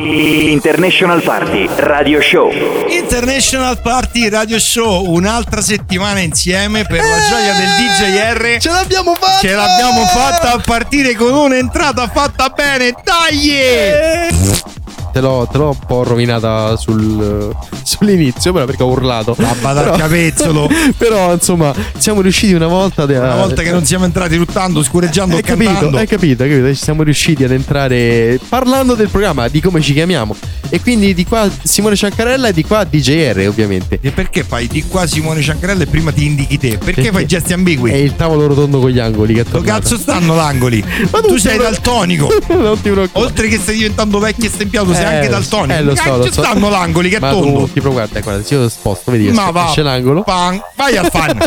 International Party Radio Show. International Party Radio Show, un'altra settimana insieme per la gioia del DJR. Ce l'abbiamo fatta! Ce l'abbiamo fatta a partire con un'entrata fatta bene, dai! Te l'ho, te l'ho un po' rovinata sul, sull'inizio, però perché ho urlato. La bada capezzolo. Però, insomma, siamo riusciti una volta. De, una volta che non siamo entrati ruttando, scureggiando, hai capito, hai capito, hai capito. Ci siamo riusciti ad entrare parlando del programma, di come ci chiamiamo. E quindi di qua Simone Ciancarella e di qua DJR, ovviamente. E perché fai di qua Simone Ciancarella e prima ti indichi te? Perché, perché fai gesti ambigui? È il tavolo rotondo con gli angoli che Dove cazzo stanno l'angoli? Ma tu sei pro... daltonico. non ti preoccupare. Oltre che stai diventando vecchio e stempiato, sei Eh, anche daltonico. eh, lo so, Cazzo lo so. stanno l'angoli che è Ma tondo. tu ti guarda, guarda, se io sposto, vedi, Ma va, c'è l'angolo. pan, vai al fan.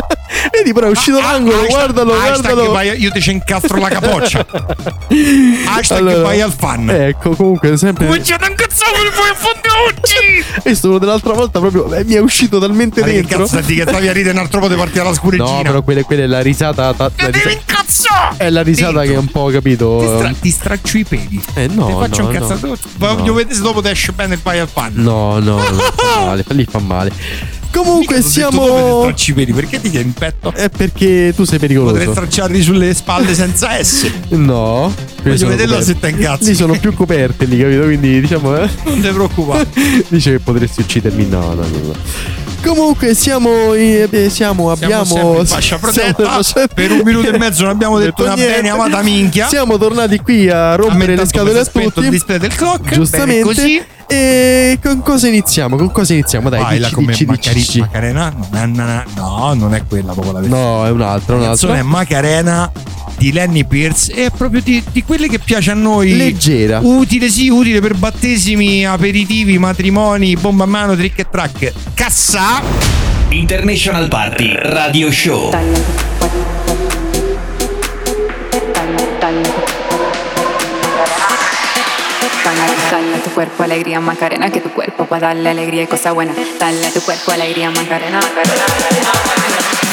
Vedi, però è uscito Ah, l'angolo, hashtag- guardalo, hashtag guardalo. vai- io ti ci incastro la capoccia. Hashtag Allora, vai al fan. Ecco, comunque, sempre. Come c'è un cazzato che vuoi fare oggi? Visto quello dell'altra volta proprio eh, mi è uscito talmente Ma che dentro. cazzo stai che stavi a ridere un altro po' di partire alla scureggina? No, però quella, quella è la risata. ta- Ti la devi incazzare! è la risata Dentro. che un po' Ti, capito. stra- ti straccio i peli. Eh no, Ti faccio no, un no. cazzato. Voglio No. Vedere se dopo ti esce bene il vai al fan. No, no, no, fa male, lì fa male. Comunque Mica dove siamo. stracci i peli, perché ti tieni in petto? È perché tu sei pericoloso. Potrei stracciarli sulle spalle senza S. No. Voglio vederlo coperti. se te incazzi. Lì sono più coperte lì, capito? Quindi diciamo. eh, Non ti preoccupare. Dice che potresti uccidermi. No, no, no. no. Comunque siamo. eh, eh, siamo, abbiamo. fascia siamo protetta. in fascia- Per un minuto e mezzo non abbiamo detto una niente. bene amata minchia. Siamo tornati qui a rompere le scatole a tutti. display del clock. Giustamente. così. E con cosa iniziamo? Con cosa iniziamo? Dai, Vai, la dici, come dici, Macari- dici. Macarena? No, no, no, no, non è quella proprio la versione. No, è un'altra, La canzone è un'altra. Macarena di Lenny Pierce è proprio di, di quelle che piace a noi. Leggera. Utile, sì, utile per battesimi, aperitivi, matrimoni, bomba a mano, trick e track. Cassa! International Party Radio Show. Dale a tu cuerpo alegría Macarena, que tu cuerpo para darle alegría y cosa buena. Dale a tu cuerpo alegría Macarena, Macarena. Macarena,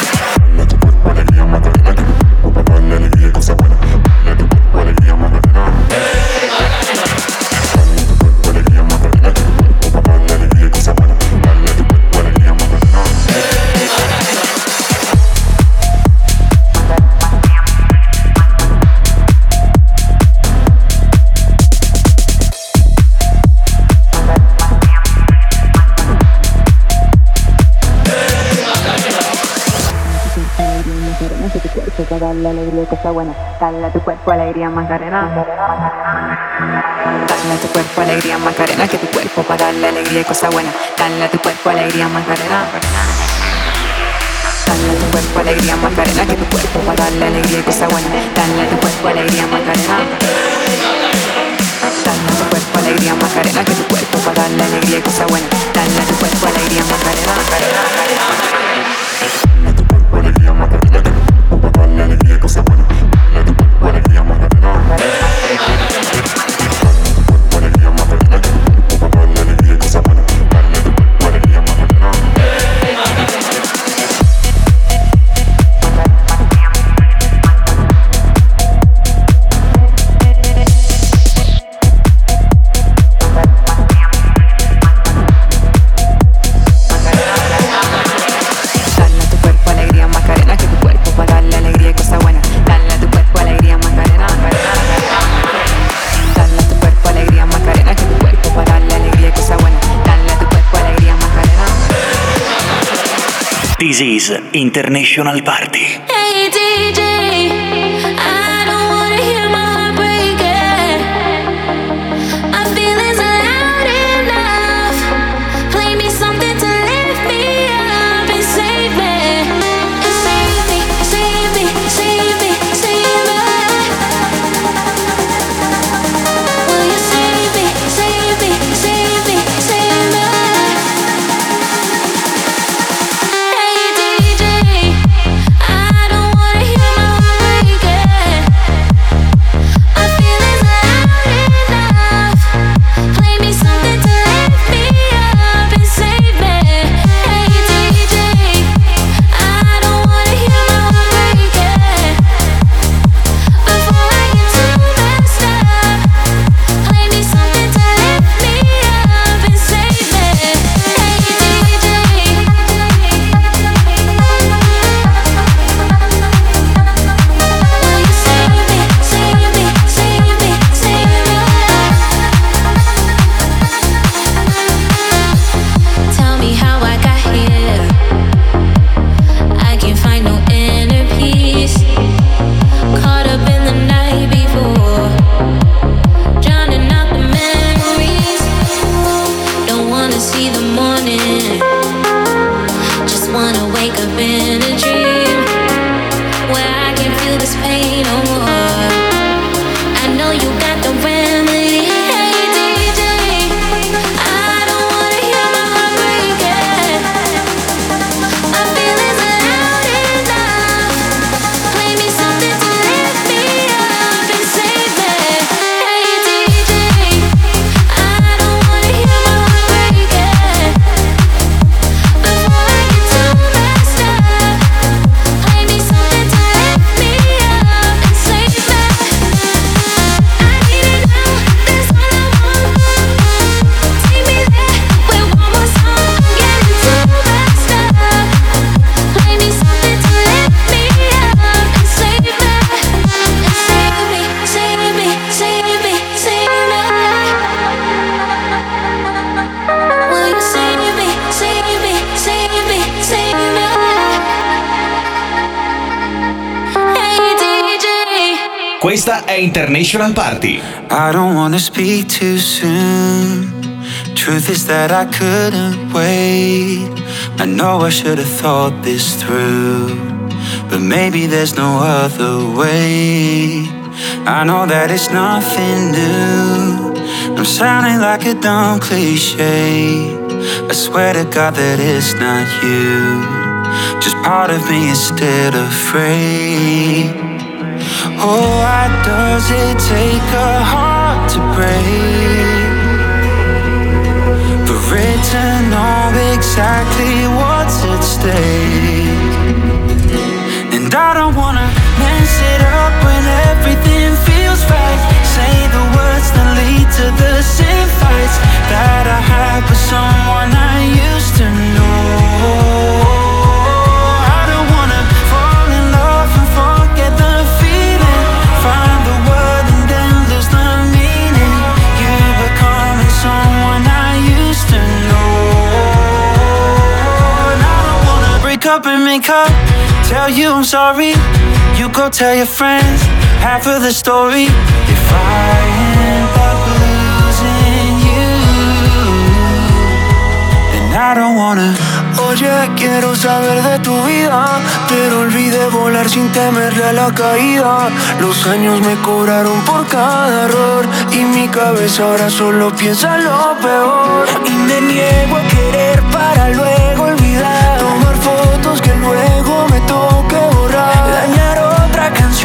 darle alegría y cosa buena. Dale tu cuerpo alegría Macarena. Dale tu cuerpo alegría Macarena, que tu cuerpo para darle alegría cosa buena. Dale tu cuerpo alegría Macarena. Dale tu cuerpo alegría Macarena, que tu cuerpo para darle alegría cosa buena. Dale tu cuerpo alegría Macarena. International Party. Wanna speak too soon. Truth is that I couldn't wait. I know I should have thought this through. But maybe there's no other way. I know that it's nothing new. I'm sounding like a dumb cliche. I swear to God that it's not you. Just part of me is still afraid. Oh, why does it take a heart to break? It to know exactly what's at stake. And I don't wanna mess it up when everything feels right. Say the words that lead to the same fights that I had with someone I used to know. Up and make up. Tell you I'm sorry. You go tell your friends half of the story. If I end up losing you, then I don't wanna. Oye, quiero saber de tu vida, pero olvidé volar sin temerle a la caída. Los años me cobraron por cada error y mi cabeza ahora solo piensa en lo peor. Y me niego a querer para luego olvidar.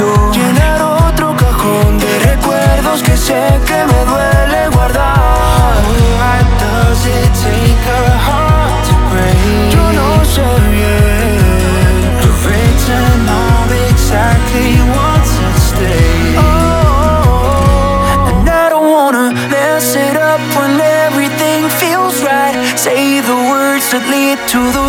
Llenar otro cajón de recuerdos que sé que me duele guardar. Why does it take a heart to break? Yo no sé bien. For it to know exactly what's at stake. Oh, and I don't wanna mess it up when everything feels right. Say the words that lead to those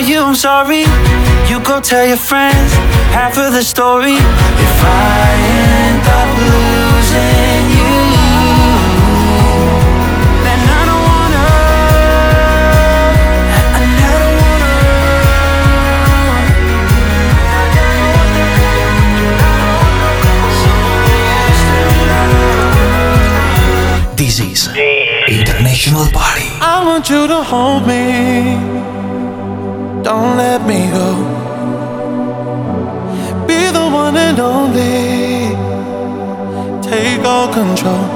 Tell you I'm sorry. You go tell your friends half of the story. If I end up losing you, then I don't wanna. I don't wanna. This is International Party. I want you to hold me. Don't let me go. Be the one and only. Take all control.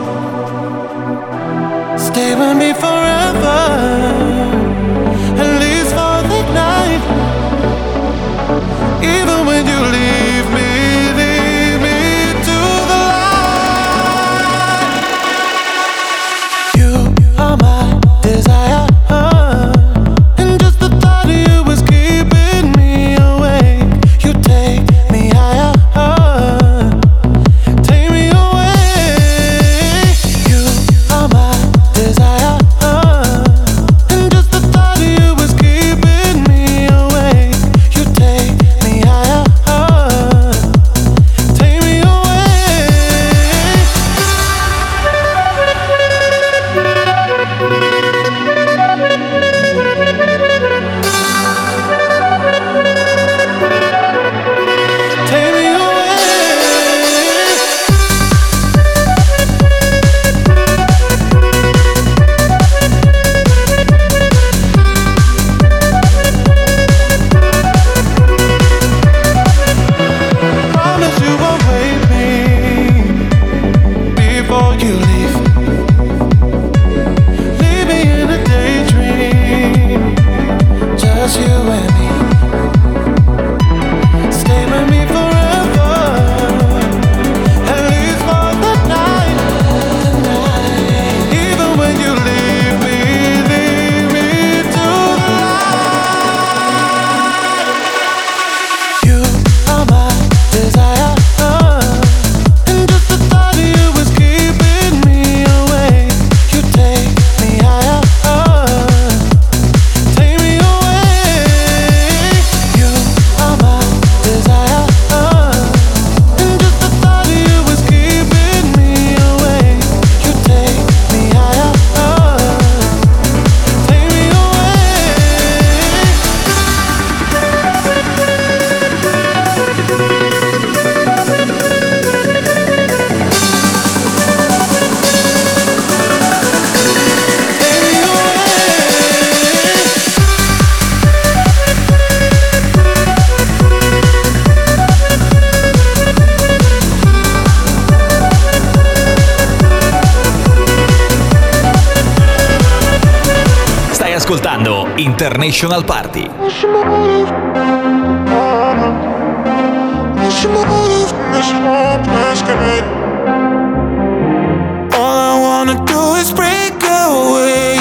Stay with me forever. International Party. All I wanna do is break away.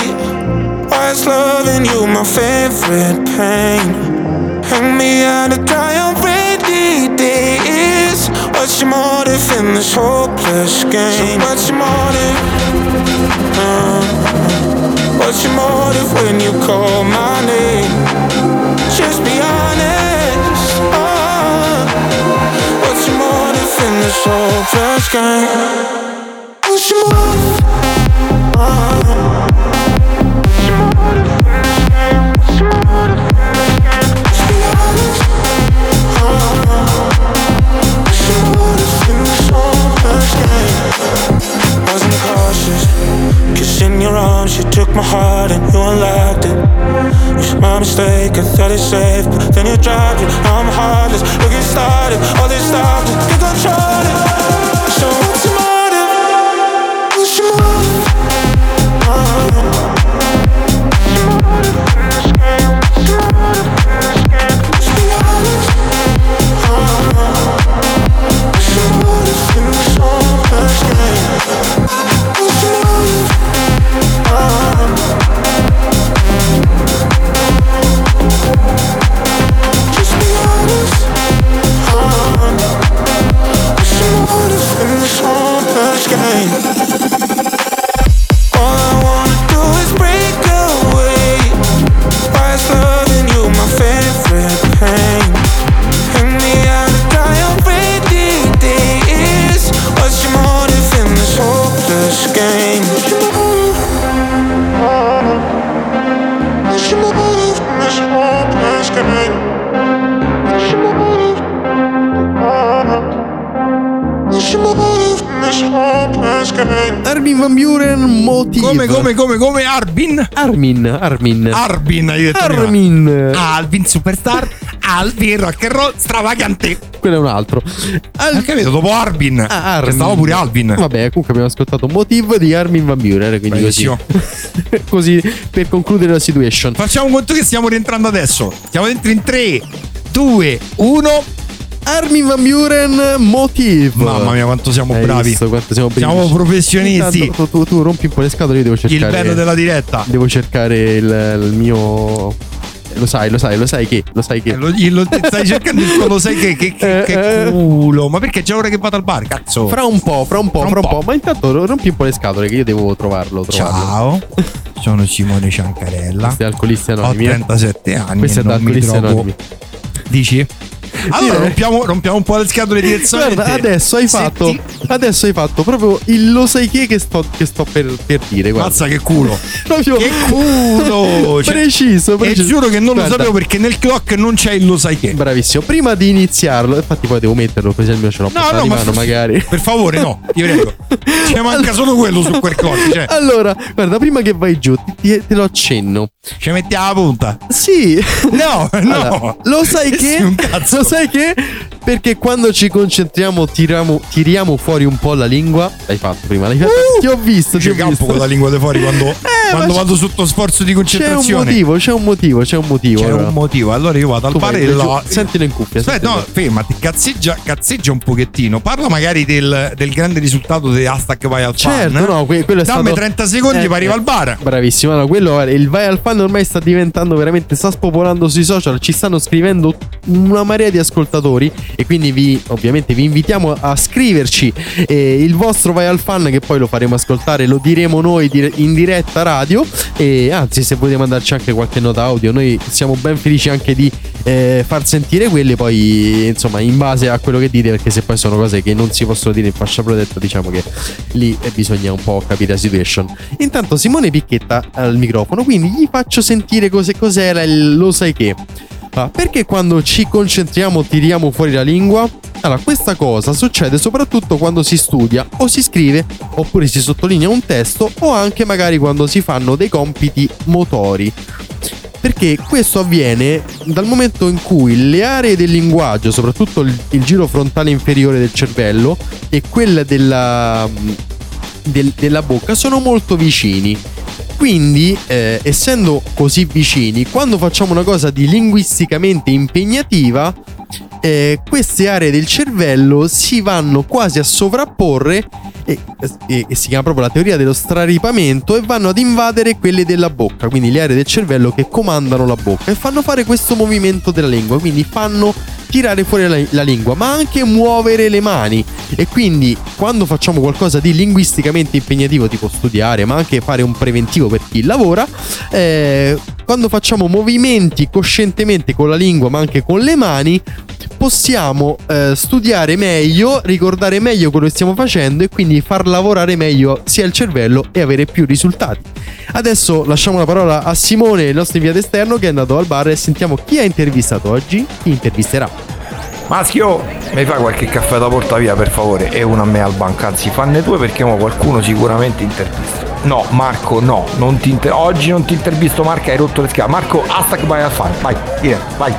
Why is loving you my favorite pain? Hang me out to dry on rainy days. What's your motive in this hopeless game? So what's your motive? Uh, what's your motive when you call my name? Just be honest. Uh, what's your motive in this hopeless game? In your arms you took my heart and you unlocked it. It's my mistake, I thought it's safe, but then you dropped it. I'm heartless, look it started, all this stopped it, you control it. Armin, Armin. Arbin, hai detto prima. Armin. Alvin Superstar, Alvin Rock and Roll stravagante. Quello è un altro. Al- Ho capito, dopo Arbin. Ah, Armin. Che stava pure Alvin. Vabbè, comunque abbiamo ascoltato Motive di Armin Van Buren, quindi così. Così per concludere la situation. Facciamo conto che stiamo rientrando adesso. Stiamo dentro in 3, 2, 1. Armin Van Buren Motive. Mamma mia, quanto siamo Hai bravi. visto quanto siamo Siamo professionisti. Intanto Tu, tu- tu rompi un po' le scatole, io devo Il cercare. bello della diretta. Devo cercare il, il mio. Lo sai, lo sai, lo sai che. Lo sai che. Eh, Lo, lo- stai cercando il tuo, lo sai che, che, che, Eh, che eh. culo. Ma perché c'è ora che vado al bar, cazzo? Fra un po', fra un po', Fra un fra un po'. po'. Ma intanto ro- rompi un po' le scatole che io devo trovarlo. trovarlo. Ciao. Sono Simone Ciancarella. Questi alcolisti Ho anonimi. eh. 37 anni. Questi e è da non mi alcolisti anonimi. Dici? Allora rompiamo, rompiamo un po' le scatole diversamente. Guarda, adesso hai fatto. ti- Adesso hai fatto proprio il lo sai che che sto, che sto per, per dire. Guarda. Mazza che culo. Proprio Che culo. Cioè, preciso, E preciso. giuro che non Guarda, lo sapevo perché nel clock non c'è il lo sai che. Bravissimo. Prima di iniziarlo, infatti poi devo metterlo così almeno ce l'ho No, no, di ma mano magari. Per favore, no, ti prego. Ci manca solo quello su quel clock. Cioè, Allora, guarda, prima che vai giù, ti- te lo accenno. ci mettiamo la punta. Sì. No, no. Allora, lo sai Sì, che? un cazzo. Lo sai che? Perché quando ci concentriamo tiriamo, tiriamo fuori un po' la lingua. L'hai fatto prima, l'hai fatto. ti ho visto, ho campo visto. con la lingua di fuori quando, quando ma vado sotto sforzo di C'è un concentrazione. motivo, c'è un motivo, c'è un motivo. C'è allora. un motivo. Allora io vado al bar e lo. Sentilo in cuffia. Aspetta, no, fermati, cazzeggia, cazzeggia un pochettino. Parla magari del, del grande risultato di hashtag vai al Certo, fan. no, que- quello è Dammi stato 30 secondi Eh, per arrivare eh, al bar. Bravissimo, no, quello il vai al fan ormai sta diventando veramente sta spopolando sui social, ci stanno scrivendo una marea di ascoltatori e quindi vi ovviamente vi invitiamo a scriverci eh, il vostro vai al fan che poi lo faremo ascoltare, lo diremo noi in diretta radio e anzi se volete mandarci anche qualche nota audio, noi siamo ben felici anche di eh, far sentire quelle poi insomma in base a quello che dite perché se poi sono cose che non si possono dire in fascia protetta diciamo che lì eh, bisogna un po' capire la situation. Intanto Simone Picchetta al microfono, quindi gli faccio sentire cose, cos'era il lo sai che. Ah, perché quando ci concentriamo tiriamo fuori la lingua? Allora, questa cosa succede soprattutto quando si studia o si scrive oppure si sottolinea un testo o anche magari quando si fanno dei compiti motori. Perché questo avviene dal momento in cui le aree del linguaggio, soprattutto il, il giro frontale inferiore del cervello e quella della, del- della bocca, sono molto vicini. Quindi, eh, essendo così vicini, quando facciamo una cosa di linguisticamente impegnativa, eh, queste aree del cervello si vanno quasi a sovrapporre e, e- e si chiama proprio la teoria dello straripamento e vanno ad invadere quelle della bocca, quindi le aree del cervello che comandano la bocca e fanno fare questo movimento della lingua, quindi fanno tirare fuori la, la lingua, ma anche muovere le mani. E quindi quando facciamo qualcosa di linguisticamente impegnativo, tipo studiare, ma anche fare un preventivo per chi lavora, eh, quando facciamo movimenti coscientemente con la lingua, ma anche con le mani, possiamo eh, studiare meglio, ricordare meglio quello che stiamo facendo e quindi far lavorare meglio sia il cervello e avere più risultati. Adesso lasciamo la parola a Simone, il nostro inviato esterno, che è andato al bar e sentiamo chi ha intervistato oggi, chi intervisterà. Maschio, mi fai qualche caffè da portavia per favore e uno a me al banco, anzi fanne due perché mo qualcuno sicuramente intervista. No, Marco, no, non inter- oggi non ti intervisto Marco, hai rotto le scale. Marco, hashtag vai al fan, vai, dire, vai,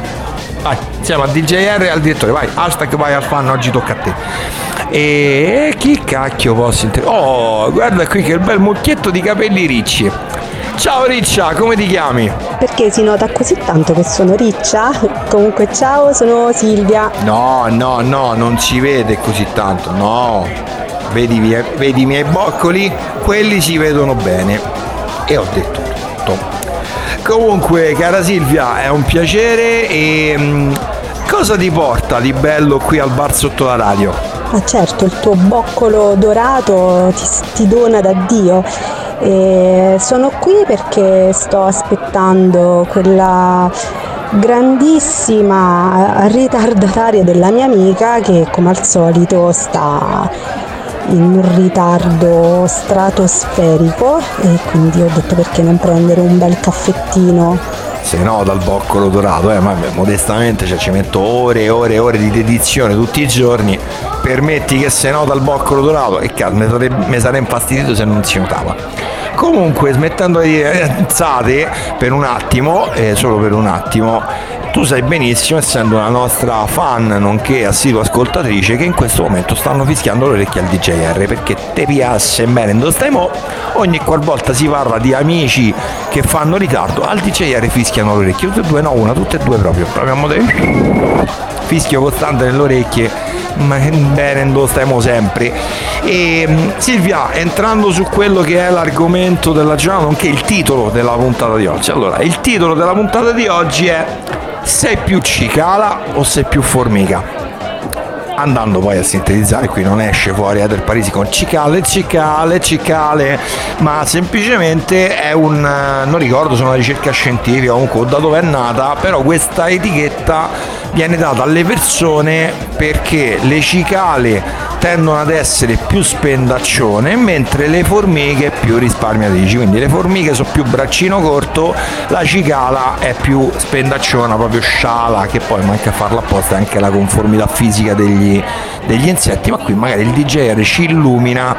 vai, insieme al DJR e al direttore, vai, hashtag vai al fan, oggi tocca a te. E chi cacchio posso intervistare? Oh, guarda qui che bel mucchietto di capelli ricci. Ciao Riccia, come ti chiami? Perché si nota così tanto che sono riccia? Comunque ciao, sono Silvia. No, no, no, non si vede così tanto, no. Vedi, vedi i miei boccoli? Quelli si vedono bene. E ho detto tutto. Comunque, cara Silvia, è un piacere e mm, cosa ti porta di bello qui al bar sotto la radio? Ma certo, il tuo boccolo dorato ti, ti dona da Dio. E sono qui perché sto aspettando quella grandissima ritardataria della mia amica che come al solito sta in un ritardo stratosferico e quindi ho detto perché non prendere un bel caffettino Se no, dal boccolo dorato, eh, ma modestamente cioè, ci metto ore e ore e ore di dedizione tutti i giorni. Permetti che se no dal boccolo dorato, e cazzo, mi sarei, sarei infastidito se non si notava. Comunque, smettendo di dire cazzate per un attimo, eh, solo per un attimo, tu sai benissimo, essendo una nostra fan nonché assidua ascoltatrice, che in questo momento stanno fischiando le orecchie al DJR perché te piace bene stai mo, ogni qualvolta si parla di amici che fanno ritardo, al DJR fischiano le orecchie, tutte e due, no una, tutte e due proprio, modo di- fischio costante nelle orecchie, bene dove stiamo sempre. E mm, Silvia, entrando su quello che è l'argomento della giornata, nonché il titolo della puntata di oggi. Allora, il titolo della puntata di oggi è Sei più cicala o sei più formica? Andando poi a sintetizzare qui non esce fuori Eder Parisi con cicale, cicale, cicale ma semplicemente è un eh, non ricordo se è una ricerca scientifica comunque da dove è nata però questa etichetta viene data alle persone perché le cicale tendono ad essere più spendaccione mentre le formiche più risparmiatrici. Quindi le formiche sono più braccino corto la cicala è più spendacciona proprio sciala che poi manca a farla apposta anche la conformità fisica degli, degli insetti ma qui magari il DJR ci illumina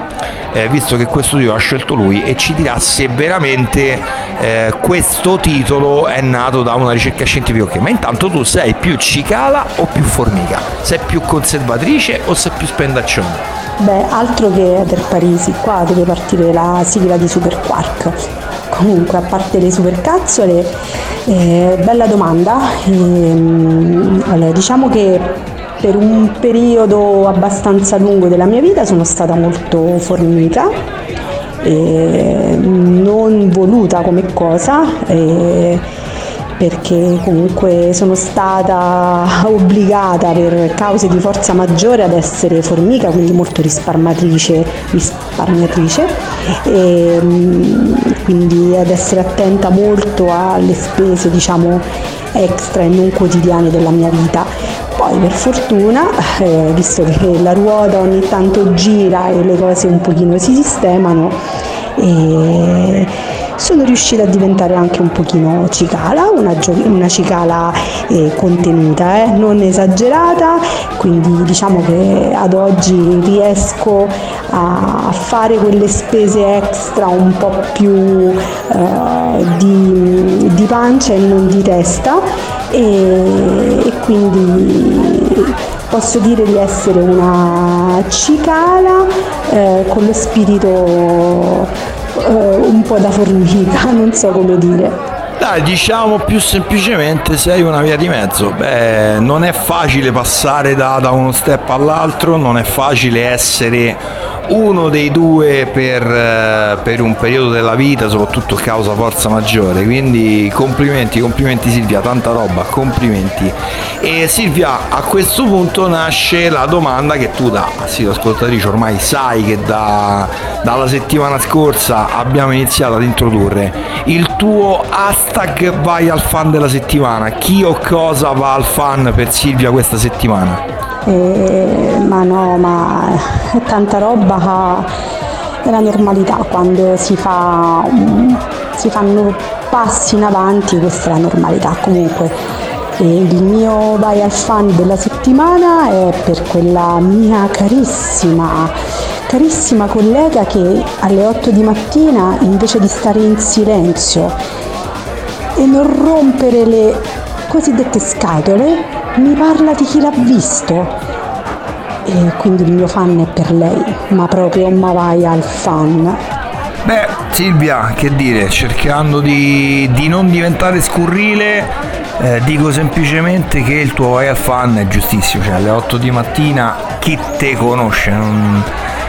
eh, visto che questo titolo ha scelto lui e ci dirà se veramente eh, questo titolo è nato da una ricerca scientifica ok ma intanto tu sei più cicala o più formica sei più conservatrice o sei più spendacciona Beh, altro che Eder Parisi, qua deve partire la sigla di Super Quark. Comunque, a parte le supercazzole, eh, bella domanda. Ehm, diciamo che per un periodo abbastanza lungo della mia vita sono stata molto formica, non voluta come cosa. perché comunque sono stata obbligata per cause di forza maggiore ad essere formica, quindi molto risparmiatrice, risparmiatrice e mm, quindi ad essere attenta molto alle spese diciamo extra e non quotidiane della mia vita. Poi per fortuna, eh, visto che la ruota ogni tanto gira e le cose un pochino si sistemano, e sono riuscita a diventare anche un pochino cicala, una, gio- una cicala eh, contenuta, eh, non esagerata, quindi diciamo che ad oggi riesco a fare quelle spese extra un po' più eh, di, di pancia e non di testa e, e quindi posso dire di essere una cicala eh, con lo spirito eh, un po' da formica, non so come dire. Dai, diciamo più semplicemente sei una via di mezzo. Beh, non è facile passare da, da uno step all'altro, non è facile essere uno dei due per, eh, per un periodo della vita, soprattutto causa forza maggiore. Quindi complimenti, complimenti Silvia, tanta roba, complimenti. E Silvia, a questo punto nasce la domanda che tu da sì, ascoltatrice ormai sai che da, dalla settimana scorsa abbiamo iniziato ad introdurre il tuo hashtag vai al fan della settimana. Chi o cosa va al fan per Silvia questa settimana? Eh, ma no, ma è tanta roba della normalità quando si, fa, si fanno passi in avanti, questa è la normalità. Comunque eh, il mio vai al fan della settimana è per quella mia carissima, carissima collega che alle 8 di mattina invece di stare in silenzio e non rompere le cosiddette scatole mi parla di chi l'ha visto e quindi il mio fan è per lei, ma proprio ma vai al fan. Beh, Silvia, che dire, cercando di, di non diventare scurrile, eh, dico semplicemente che il tuo vai al fan è giustissimo, cioè alle 8 di mattina chi te conosce? Non,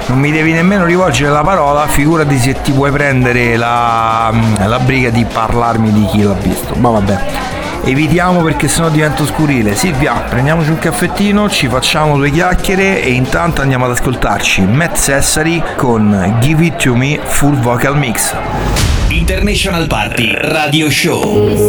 non mi devi nemmeno rivolgere la parola, figurati se ti puoi prendere la, la briga di parlarmi di chi l'ha visto. Ma vabbè evitiamo perché sennò divento scurile. Silvia, prendiamoci un caffettino, ci facciamo due chiacchiere e intanto andiamo ad ascoltarci Matt Cessary con Give It To Me Full Vocal Mix. International Party Radio Show.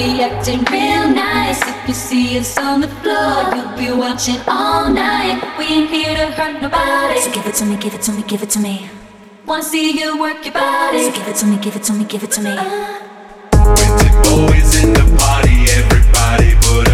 Be acting real nice. If you see us on the floor, you'll be watching all night. We ain't here to hurt nobody. So give it to me, give it to me, give it to me. Wanna see you work your body. So give it to me, give it to me, give it to me. Boys in the party, everybody put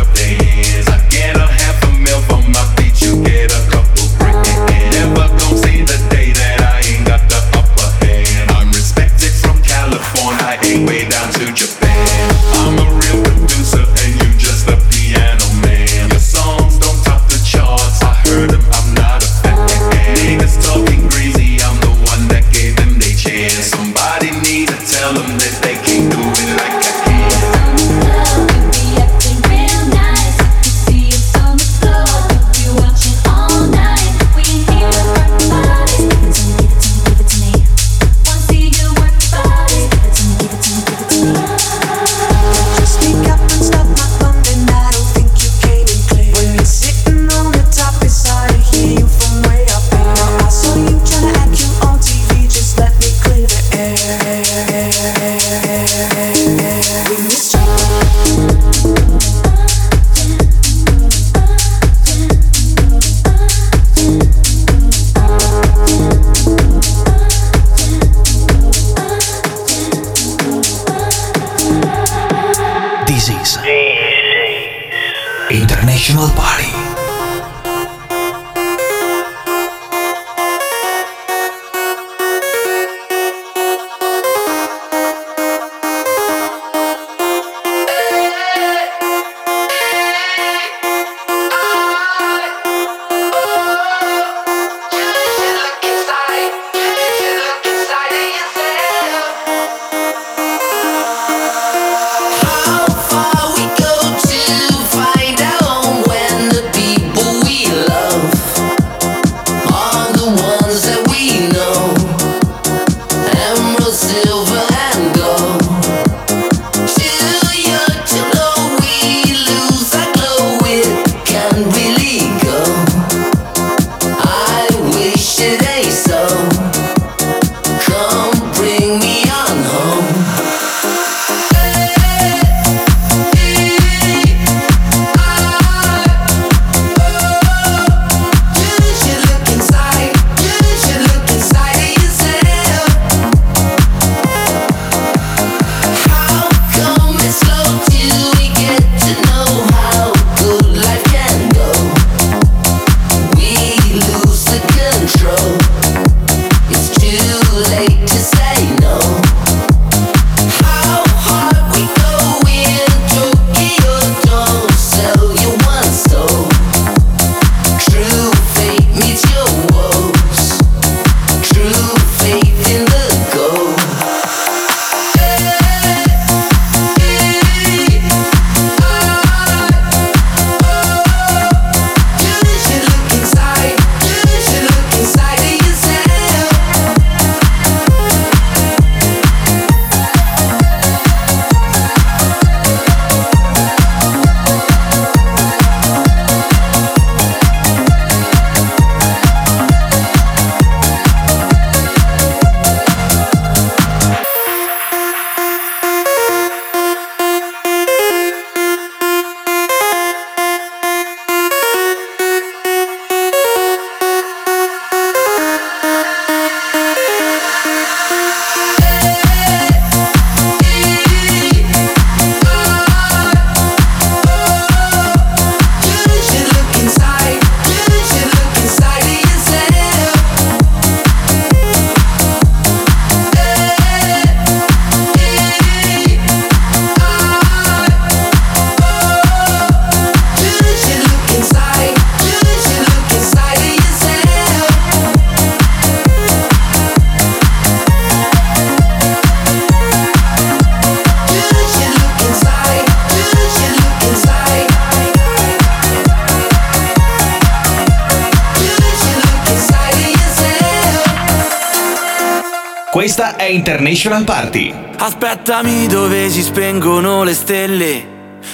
International Party. Aspettami dove si spengono le stelle,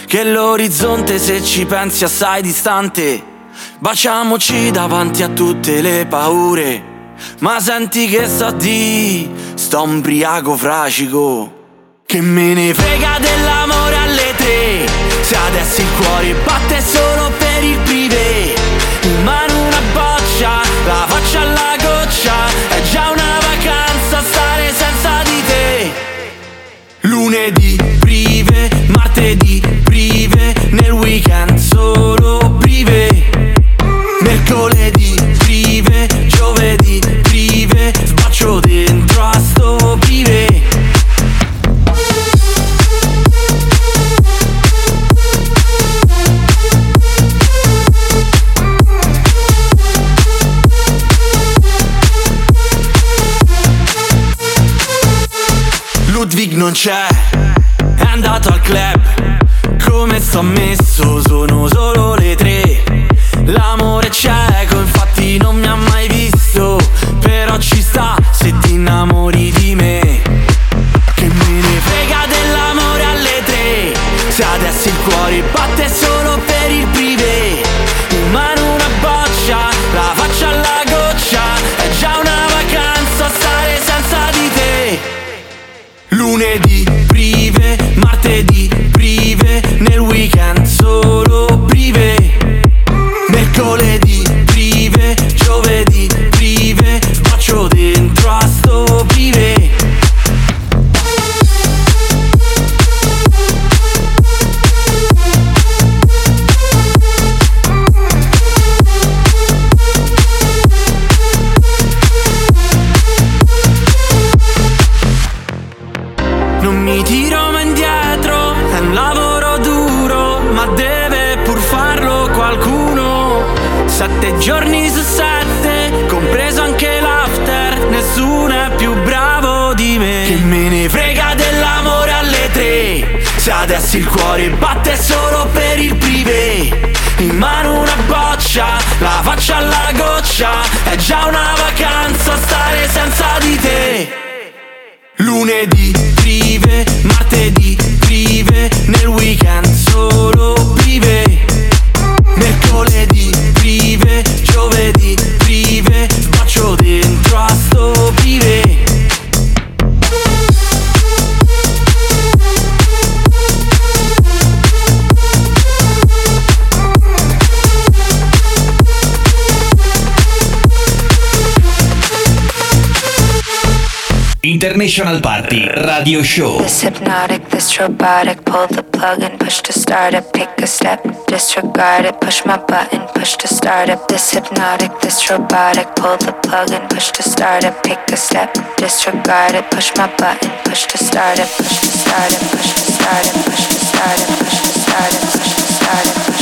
che l'orizzonte se ci pensi assai distante. Baciamoci davanti a tutte le paure, ma senti che so di sto ubriaco fracico. Che me ne frega dell'amore alle tre, se adesso il cuore batte solo per il privé. Lunedì prive, martedì Ludwig non c'è, è andato al club. Come sto messo, sono solo le tre. L'amore cieco, infatti non mi ha mai visto. Però ci sta se ti innamori di me. Che me ne frega dell'amore alle tre. Se adesso il cuore batte solo. cuore batte solo per il privé. In mano una boccia, la faccia alla International Party Radio Show. This hypnotic, this robotic, pull the plug and push to start up. Pick a step, disregard it, push my button, push to start up. This hypnotic, this robotic, pull the plug and push to start up. Pick a step, disregard it, push my button, push to start up, push to start up, push to start up, push to start up, push to start up, push to start up, push to start up.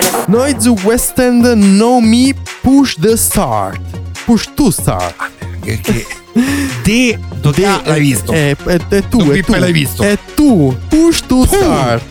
it. Noise West End No Me Push the Start. Push to start. Perché De Dotà l'hai visto. È, è- è tu, è tu. l'hai visto. È tu. Push to start.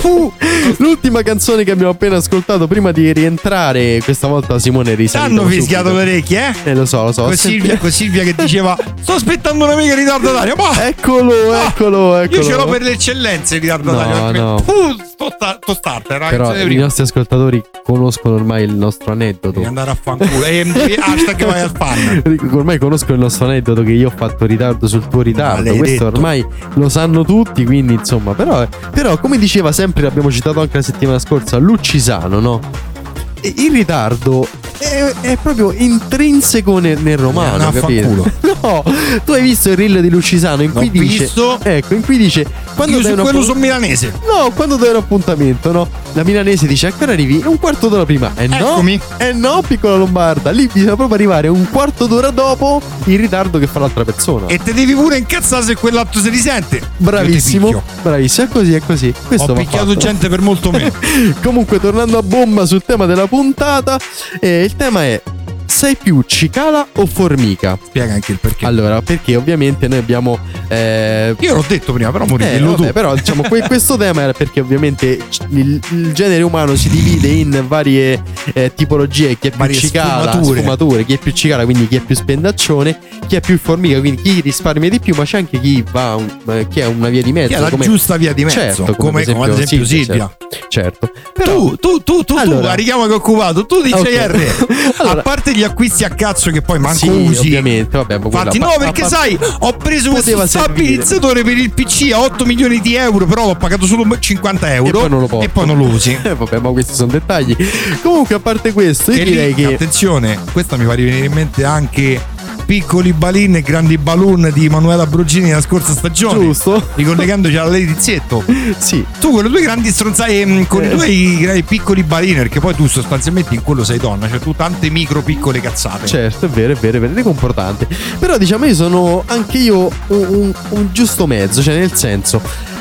Tu. L'ultima canzone che abbiamo appena ascoltato prima di rientrare, questa volta Simone è risalito. T'hanno fischiato le orecchie, eh? Eh, lo so, lo so. Con Silvia, con Silvia che diceva Sto aspettando un'amica ritardataria Ma Eccolo, eccolo, eccolo. io ce l'ho per le eccellenze ritardataria No, no. Uh, sto, sta- sto starter Però i nostri ascoltatori conoscono ormai il nostro aneddoto. Devi andare a fanculo hashtag vai al fan Ormai conosco il nostro aneddoto che io ho fatto ritardo sul tuo ritardo. Questo detto. ormai lo sanno tutti, quindi insomma, però, però come diceva sempre, l'abbiamo citato anche la settimana scorsa, Lucisano, no? Il ritardo è, è proprio intrinseco nel, nel romano, Eh, capito? No, tu hai visto il reel di Lucisano in cui L'ho dice visto. Ecco, in cui dice quando Io su quello appu- sono milanese No, quando dai un appuntamento, no? La milanese dice a che ora arrivi? Un quarto d'ora prima. Eh no, Eccomi. eh no, piccola lombarda. Lì bisogna proprio arrivare un quarto d'ora dopo il ritardo che fa l'altra persona. E te devi pure incazzare se quell'atto si risente Bravissimo, bravissimo, è così, è così. Questo Ho picchiato fatto. gente per molto meno Comunque, tornando a bomba sul tema della puntata, eh, il tema è: sei più cicala o formica? Spiega anche il perché Allora, perché ovviamente noi abbiamo. eh, Io l'ho detto prima però Mori eh, vabbè, tu però diciamo que- questo tema era perché ovviamente il, il genere umano si divide in varie eh, tipologie, chi è più Varie cicala, sfumature. chi è più cicala, quindi chi è più spendaccione, chi è più formica, quindi chi risparmia di più, ma c'è anche chi va un- eh, chi ha una via di mezzo, Chi è la come- giusta via di mezzo Certo, come, come ad esempio Silvia, Certo. certo. Però Tu, tu, tu, tu, tu, Allora. la richiamo che ho occupato, tu dici Ok. R. Allora. A parte gli acquisti a cazzo che poi manco sì, usi. ovviamente, vabbè, Infatti, no, perché a- sai, ho preso questo servire. stabilizzatore per il PC a 8 milioni di euro, però l'ho pagato solo 50 euro. E poi non lo porto. E poi non lo usi. Eh, vabbè, ma questi sono dettagli. Comunque, a parte questo, io E direi lì, che attenzione, questa mi fa rivenire in mente anche piccoli balin e grandi balloon di Manuela Brugini nella scorsa stagione. Giusto. Ricollegandoci alla Lady Zietto. sì, Tu con le tue grandi stronzate, ehm, con Eh. i tuoi piccoli balini, perché poi tu sostanzialmente in quello sei donna, cioè tu tante micro piccole cazzate. Certo, è vero, è vero, è vero, riconfortante. Però diciamo io sono anche io un, un- un giusto mezzo, cioè nel senso.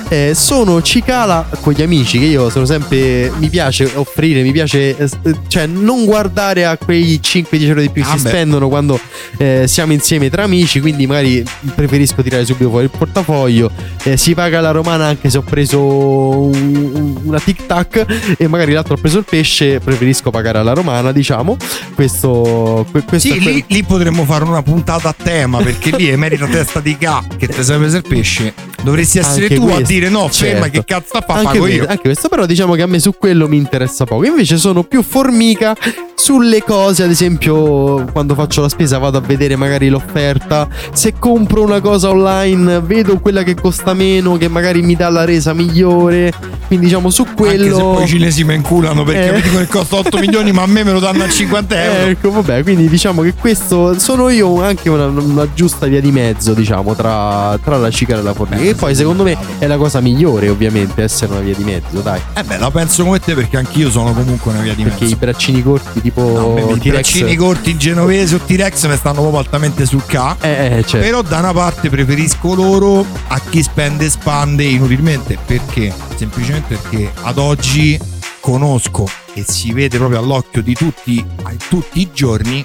Eh, sono cicala con gli amici che io sono sempre mi piace offrire mi piace eh, cioè non guardare a quei 5-10 euro di più che Ah, si beh. spendono quando eh, siamo insieme tra amici quindi magari preferisco tirare subito fuori il portafoglio eh, si paga la romana anche se ho preso un- un- una tic tac e magari l'altro ha preso il pesce preferisco pagare alla romana diciamo questo, que- questo Sì, lì, lì potremmo fare una puntata a tema perché lì emerita testa di ca che ti sei preso il pesce. Dovresti essere Anche tu a questo, dire no, ferma, certo. che cazzo sta a fa? anche, Pago io. anche questo, però diciamo che a me su quello mi interessa poco. Invece sono più formica sulle cose, ad esempio, quando faccio la spesa vado a vedere magari l'offerta. Se compro una cosa online, vedo quella che costa meno, che magari mi dà la resa migliore. Quindi diciamo su quello. Anche se poi i cinesi mi inculano perché Eh. mi dicono che costa 8 milioni, ma a me me lo danno a 50 euro. Ecco, vabbè, quindi diciamo che questo sono io anche una, una giusta via di mezzo, diciamo, tra, tra la cicala e la formica. Beh, e poi secondo me è la cosa migliore, ovviamente, essere una via di mezzo, dai. Eh beh, la penso come te perché anch'io sono comunque una via di Perché i mezzo. braccini corti, tipo No, me I braccini corti genovese o T-Rex mi stanno proprio altamente sul K. Eh, eh, certo. Però da una parte preferisco loro a chi spende e spande inutilmente. Perché? Semplicemente perché ad oggi conosco e si vede proprio all'occhio di tutti, tutti i giorni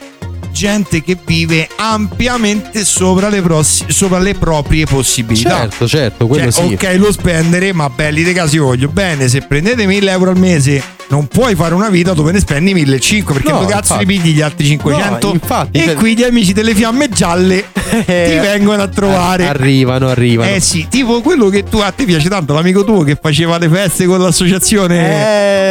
gente che vive ampiamente sopra le, prossi- sopra le proprie possibilità. Certo, certo, quello Cioè, sì. Ok, lo spendere, ma belli di casi voglio bene. Se prendete 1000 euro al mese, non puoi fare una vita dove ne spendi 1500 perché No, cazzo infatti. li pigli gli altri 500? No, infatti, e cioè- qui gli amici delle fiamme gialle ti vengono a trovare. Arrivano, arrivano. Eh sì, tipo quello che tu a te piace tanto, l'amico tuo che faceva le feste con l'associazione.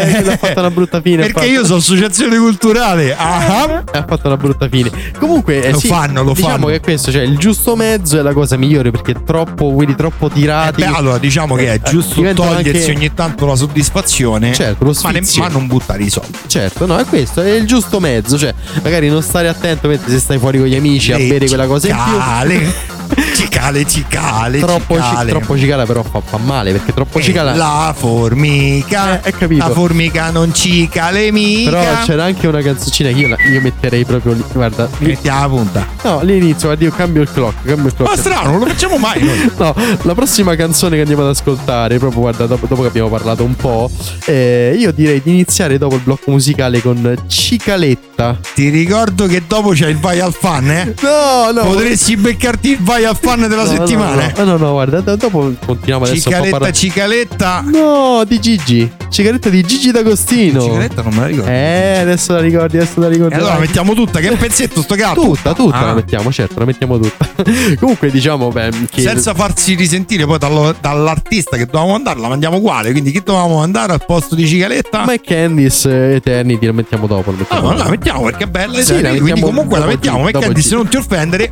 Eh, ha fatto una brutta fine. Perché io sono associazione culturale. Ah, ha fatto una brutta fine. Comunque, eh, Lo sì, fanno, lo diciamo fanno. che questo, cioè il giusto mezzo è la cosa migliore perché troppo, quelli troppo tirati. Beh, allora diciamo che è eh, giusto togliersi anche- ogni tanto la soddisfazione, Certo, lo ma, ne- ma non buttare i soldi. Certo, no, è questo, è il giusto mezzo. Cioè, magari non stare attento mentre se stai fuori con gli amici a Eh, bere quella cosa in più. cicale. Cicale, cicale, Troppo, ci- cicale. troppo cicala però fa, fa male perché troppo Eh, cicala La formica. Eh, hai capito. La formica non cicale mica. Però c'era anche una canzoncina che io, io metterei proprio lì. Guarda, Mettiamo la punta. no, all'inizio, guarda, io cambio il clock. Cambio il clock. Ma strano, non lo facciamo mai noi. No, la prossima canzone che andiamo ad ascoltare, proprio guarda, dopo, dopo che abbiamo parlato un po', eh, io direi di iniziare dopo il blocco musicale con Cicaletta. Ti ricordo che dopo c'è il vai al fan, eh? No, no. Potresti beccarti il vai al fan della No, settimana. No, no, no, no, guarda, do- dopo continuiamo adesso po' a Cicaletta, parlare. cicaletta. No, di Gigi. Cicaletta di Gigi D'Agostino. Cicaletta non me la ricordo. Eh, adesso la ricordi, adesso la ricordi. E allora Vai. mettiamo tutta, che pezzetto sto gatto? Tutta, tutta Ah. la mettiamo, certo, la mettiamo tutta. Comunque diciamo beh, che Senza farsi risentire poi dallo- dall'artista che dovevamo mandare, la mandiamo uguale. Quindi chi dovevamo mandare al posto di Cicaletta? Ma è Candice eh, Eternity la mettiamo dopo, la Ah, mettiamo ma dopo. la mettiamo perché è bella. Sì, la quindi comunque la mettiamo. Dopo Candice, non ti offendere.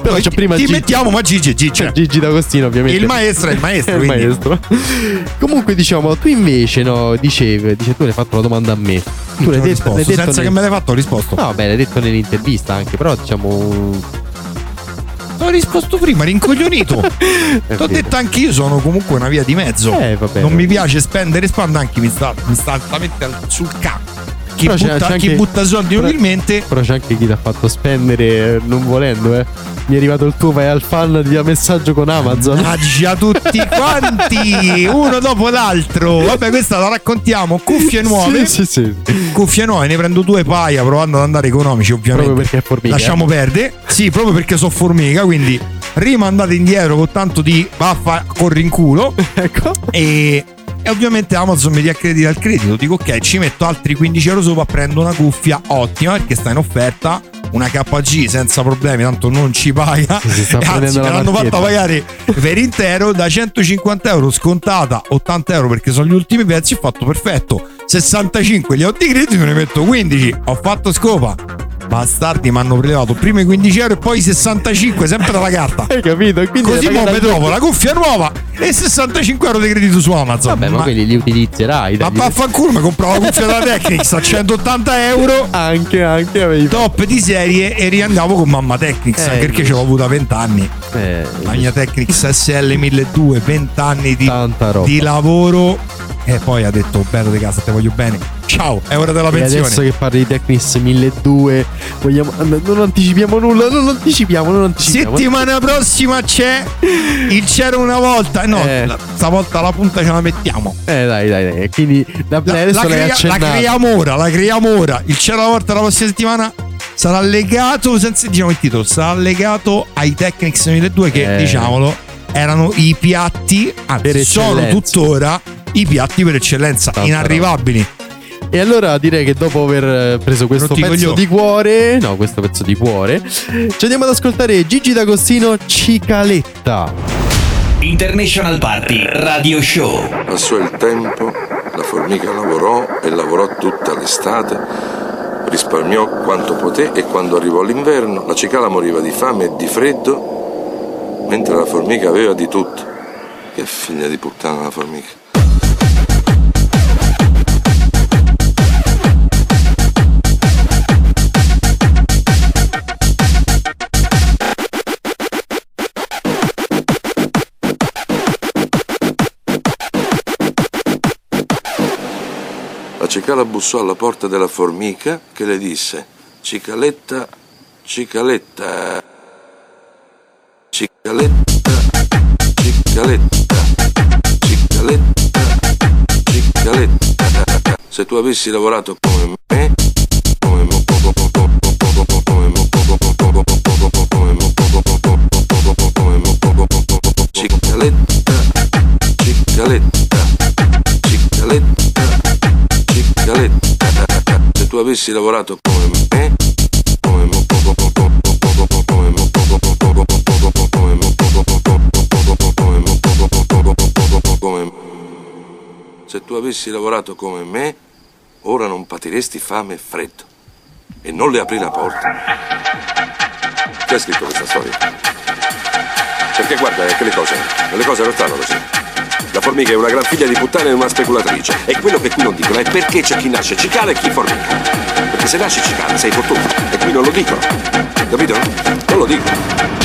Però prima ti Gigi. Mettiamo, ma Gigi, Gigi. Cioè, Gigi D'Agostino ovviamente il maestro è il maestro. È il maestro. Comunque diciamo tu invece no dicevi dice, tu hai fatto la domanda a me tu l'hai detto, l'hai detto senza nel- che me l'hai fatto, ho risposto. no vabbè l'hai detto nell'intervista anche però diciamo Ho risposto prima, rincoglionito. Ho detto anche io sono comunque una via di mezzo. Eh, vabbè, non vabbè. mi piace spendere spanda anche mi sta, mi sta altamente al- sul cazzo. Chi, Però c'è- butta, c'è chi anche- butta soldi però- inutilmente però c'è anche chi ti ha fatto spendere eh, non volendo eh. Mi è arrivato il tuo vai al fan di messaggio con Amazon. Mannaggia tutti quanti uno dopo l'altro. Vabbè questa la raccontiamo. Cuffie nuove? sì, sì, sì. cuffie nuove ne prendo due paia provando ad andare economici ovviamente. proprio perché è formica lasciamo perdere. Sì proprio perché so formica quindi rimandate indietro con tanto di baffa corri in culo. Ecco. E, e ovviamente Amazon mi riaccredita il credito dico ok ci metto altri 15 euro sopra prendo una cuffia ottima perché sta in offerta una KG senza problemi tanto non ci paga. Si sta E anzi me l'hanno fatta pagare per intero da 150 euro scontata 80 euro perché sono gli ultimi pezzi ho fatto perfetto. 65 li ho di credito ne metto 15 ho fatto scopa bastardi mi hanno prelevato prima i 15 euro e poi i 65 sempre dalla carta hai capito Quindi Così mo mi trovo la cuffia nuova e 65 euro di credito su Amazon. vabbè ma, quelli li utilizzerai ma vaffanculo mi compravo la cuffia della Technics a 180 euro. anche anche avevi Top di serie e riandavo con mamma Technics Eh, anche perché ce l'ho avuta 20 anni. eh, La mia Technics SL 1200, 20 anni di, di lavoro. E poi ha detto: Bello di casa, te voglio bene. Ciao, è ora della E pensione. adesso che parli di Technics 1200 vogliamo non anticipiamo nulla non anticipiamo non anticipiamo Settimana prossima c'è il c'era una volta. No, Eh. la- stavolta la punta ce la mettiamo. eh dai dai dai quindi la, La, adesso la crea- la creiamo ora, la creiamo ora. Il c'era la volta la prossima settimana sarà legato, senza diciamo il titolo, sarà legato ai Technics 1002 che Eh. diciamolo erano i piatti, anzi sono tuttora i piatti per eccellenza, Tanta inarrivabili. E allora direi che dopo aver preso questo pezzo coglioni. di cuore, no, questo pezzo di cuore, ci andiamo ad ascoltare Gigi D'Agostino Cicaletta. International Party Radio Show. Passò il tempo, la formica lavorò e lavorò tutta l'estate, risparmiò quanto poté e quando arrivò l'inverno la cicala moriva di fame e di freddo, mentre la formica aveva di tutto. Che figlia di puttana la formica. La cicala bussò alla porta della formica che le disse Cicaletta, cicaletta, cicaletta, cicaletta, cicaletta, cicaletta. Se tu avessi lavorato come me, poco- poco- poco- poco- poco- come se tu avessi lavorato come me, ora non patiresti fame e freddo e non le apri la porta. Chi ha scritto questa storia? Perché guarda che le cose, le cose non stanno così. La formica è una gran figlia di puttana e una speculatrice. E quello che qui non dicono è perché c'è chi nasce cicala e chi formica. Perché se nasci cicala sei fortunato. E qui non lo dicono. Capito? Non lo dicono.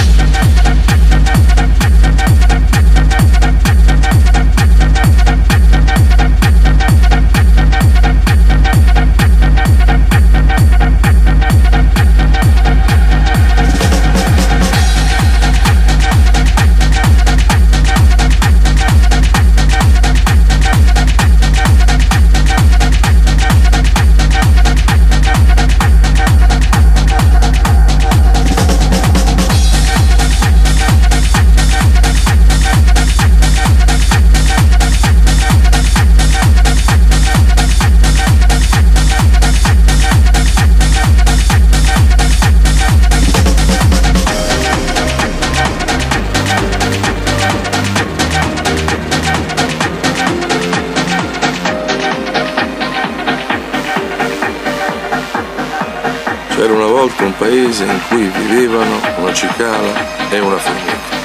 Paese in cui vivevano una cicala e una formica.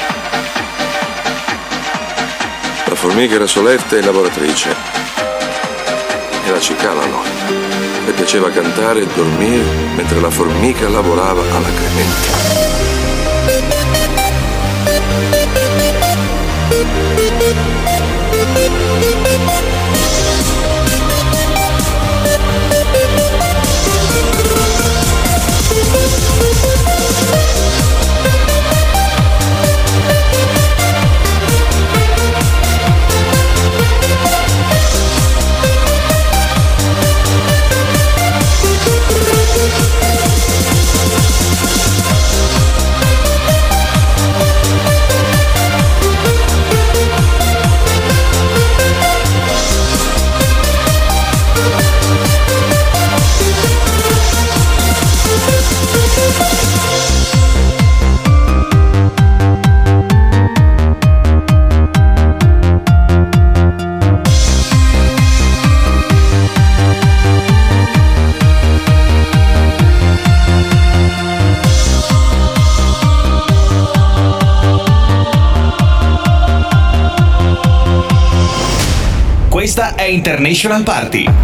La formica era solerte e lavoratrice e la cicala no. Le piaceva cantare e dormire mentre la formica lavorava alacremente. Questa International Party.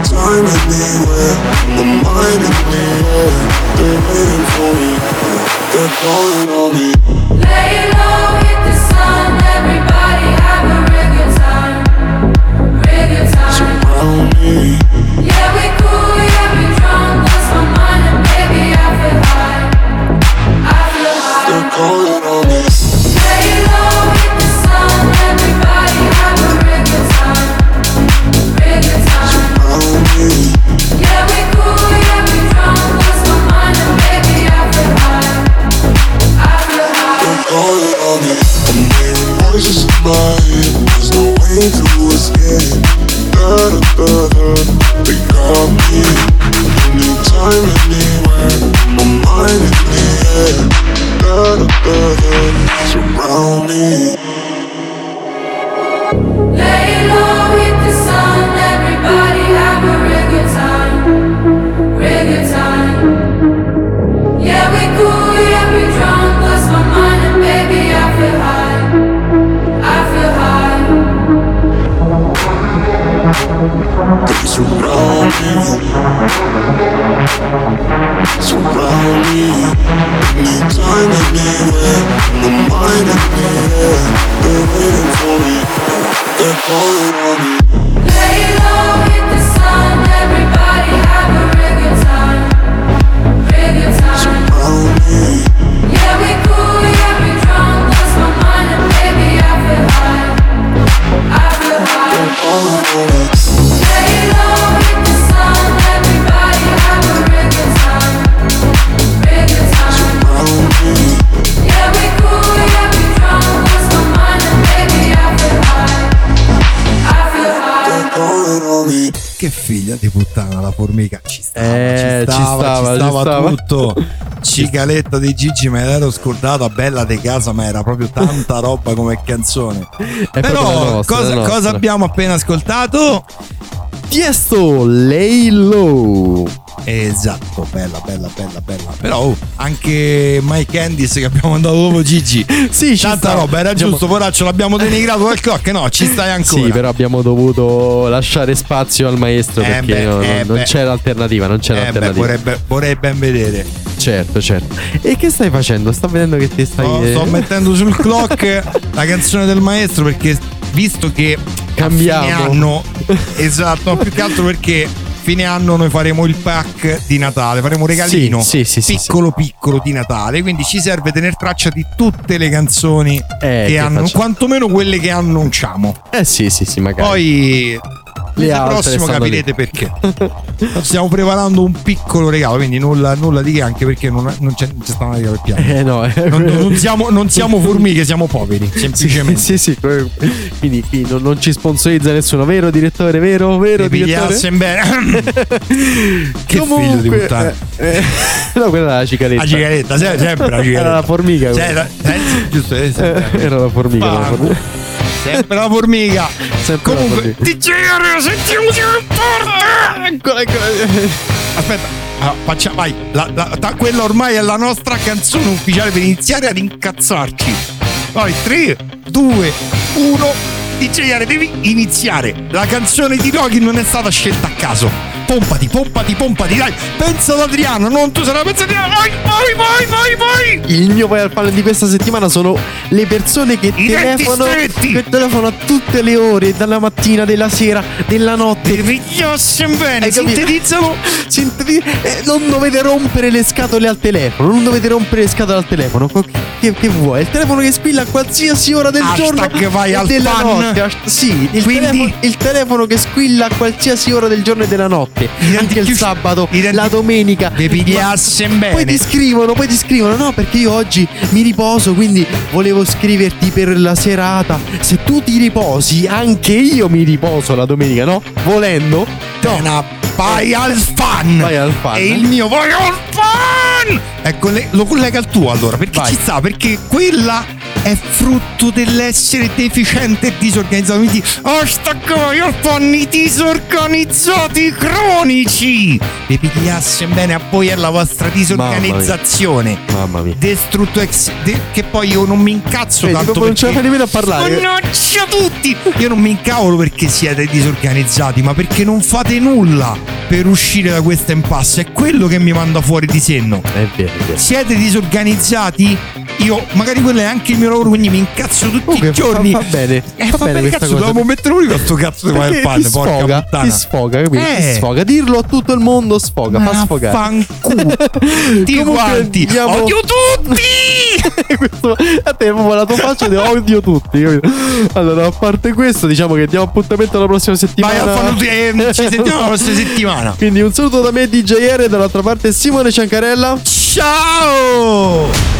Anytime, anywhere, my mind in the air. They're waiting for me. They're calling on me. Lay head. There's no way to escape. They got me. Anywhere. My surround me. Surround me. Anytime, Che figlia di puttana la formica. Ci stava, Eh, ci ci stava, stava, ci stava stava. tutto. Cicaletta di Gigi me l'ero scordata, bella di casa, ma era proprio tanta roba come canzone. È Però nostra, cosa, cosa abbiamo appena ascoltato? Tiesto, Lay Low. Esatto, bella, bella, bella, bella. Però oh, anche Mike Candice che abbiamo mandato dopo Gigi. Sì, ci Tanta sta. roba, era Diciamo- giusto, poraccio, l'abbiamo denigrato dal clock. No, ci stai ancora. Sì, però abbiamo dovuto lasciare spazio al maestro Eh perché beh, no- eh non beh. c'era alternativa, non c'era Eh beh, alternativa. vorrei, vorrei ben vedere. Certo, certo. E che stai facendo? Sto vedendo che ti stai No, sto mettendo sul clock la canzone del maestro perché visto che Cambiamo. anno esatto, più che altro perché fine anno noi faremo il pack di Natale, faremo un regalino Sì, sì, sì, piccolo piccolo di Natale, quindi ci serve tenere traccia di tutte le canzoni Eh, che, che hanno, facciamo? quantomeno quelle che annunciamo. Eh sì, sì, sì, magari. Poi Le il altre prossimo stanno lì. capirete perché. Stiamo preparando un piccolo regalo, quindi nulla, nulla di che, anche perché non, non c'è, c'è sta una riga per piano. Eh no, eh. Non, non siamo, non siamo formiche, siamo poveri, semplicemente. Sì, sì, sì. Quindi qui non, non ci sponsorizza nessuno, vero direttore? Vero, vero Vi direttore? bene. che Comunque, figlio di puttana. eh, eh, no, quella era la cicaletta. La cigaretta, se- sempre la cigaretta. Era la formica. Cioè, eh, giusto, eh, Eh, era la formica. La formica. sempre la formica. Sempre la Comunque, formica. TGR, sentiamoci in porta. Eccola, eccola. Aspetta, allora, faccia, vai. La- la- ta- quella ormai è la nostra canzone ufficiale per iniziare ad incazzarci. Vai, 3, 2, 1. DJR, devi iniziare. La canzone di Rocky non è stata scelta a caso. Pompati, pompati, pompati, dai. Pensa ad Adriano, non tu sarai pensa ad Adriano. Vai, vai, vai, vai, vai. Il mio poi al panel di questa settimana sono le persone che I telefonano, che telefonano a tutte le ore, dalla mattina, della sera, della notte. Pigliassem bene, sintetizzalo. Sinteti- eh, non dovete rompere le scatole al telefono. Non dovete rompere le scatole al telefono. Che, che vuoi? Il telefono che squilla a qualsiasi ora del Hashtag giorno vai e al della fan. notte. Sì, il, Quindi- telefono, il telefono che squilla a qualsiasi ora del giorno e della notte. rendi Anche il sabato, i rendi- la domenica. Vi pigliasse bene. Poi ti scrivono, poi ti scrivono, no, perché io oggi mi riposo, quindi volevo scriverti per la serata. Se tu ti riposi, anche io mi riposo la domenica, no? Volendo. No. Una vai al fan. Vai al fan. E il mio vai al fan. Ecco, lo collega al tuo allora. Perché Vai. ci sta? Perché quella è frutto dell'essere deficiente e disorganizzato. Quindi, oh, sta qua, io fanno i disorganizzati cronici. Vi pigliasse bene a voi e alla vostra disorganizzazione. Mamma mia. Distrutto ex. de- che poi io non mi incazzo Vedi, tanto non ce la fai nemmeno a parlare. Mannaggia tutti! Io non mi incavolo perché siete disorganizzati, ma perché non fate nulla per uscire da questa impasse. È quello che mi manda fuori di senno. È vero, è vero. Siete disorganizzati? Io, magari quello è anche il mio lavoro, quindi mi incazzo tutti Comunque, i giorni. fa- fa bene, Eh, fa fa bene bene, cazzo, dovevamo mettere lui questo cazzo di Perché fan, ti porca sfoga, puttana. ti sfoga, capito? Eh. Ti sfoga. Dirlo a tutto il mondo sfoga, fa sfogare. Fanculo. Tutti Comunque, quanti. andiamo- Odio tutti! Questo- a te proprio la tua faccia di odio tutti. capito? Allora, a parte questo, diciamo che diamo appuntamento alla prossima settimana. Vai a fanno- eh, ci sentiamo la prossima settimana. Quindi un saluto da me DJR e dall'altra parte Simone Ciancarella. Ciao!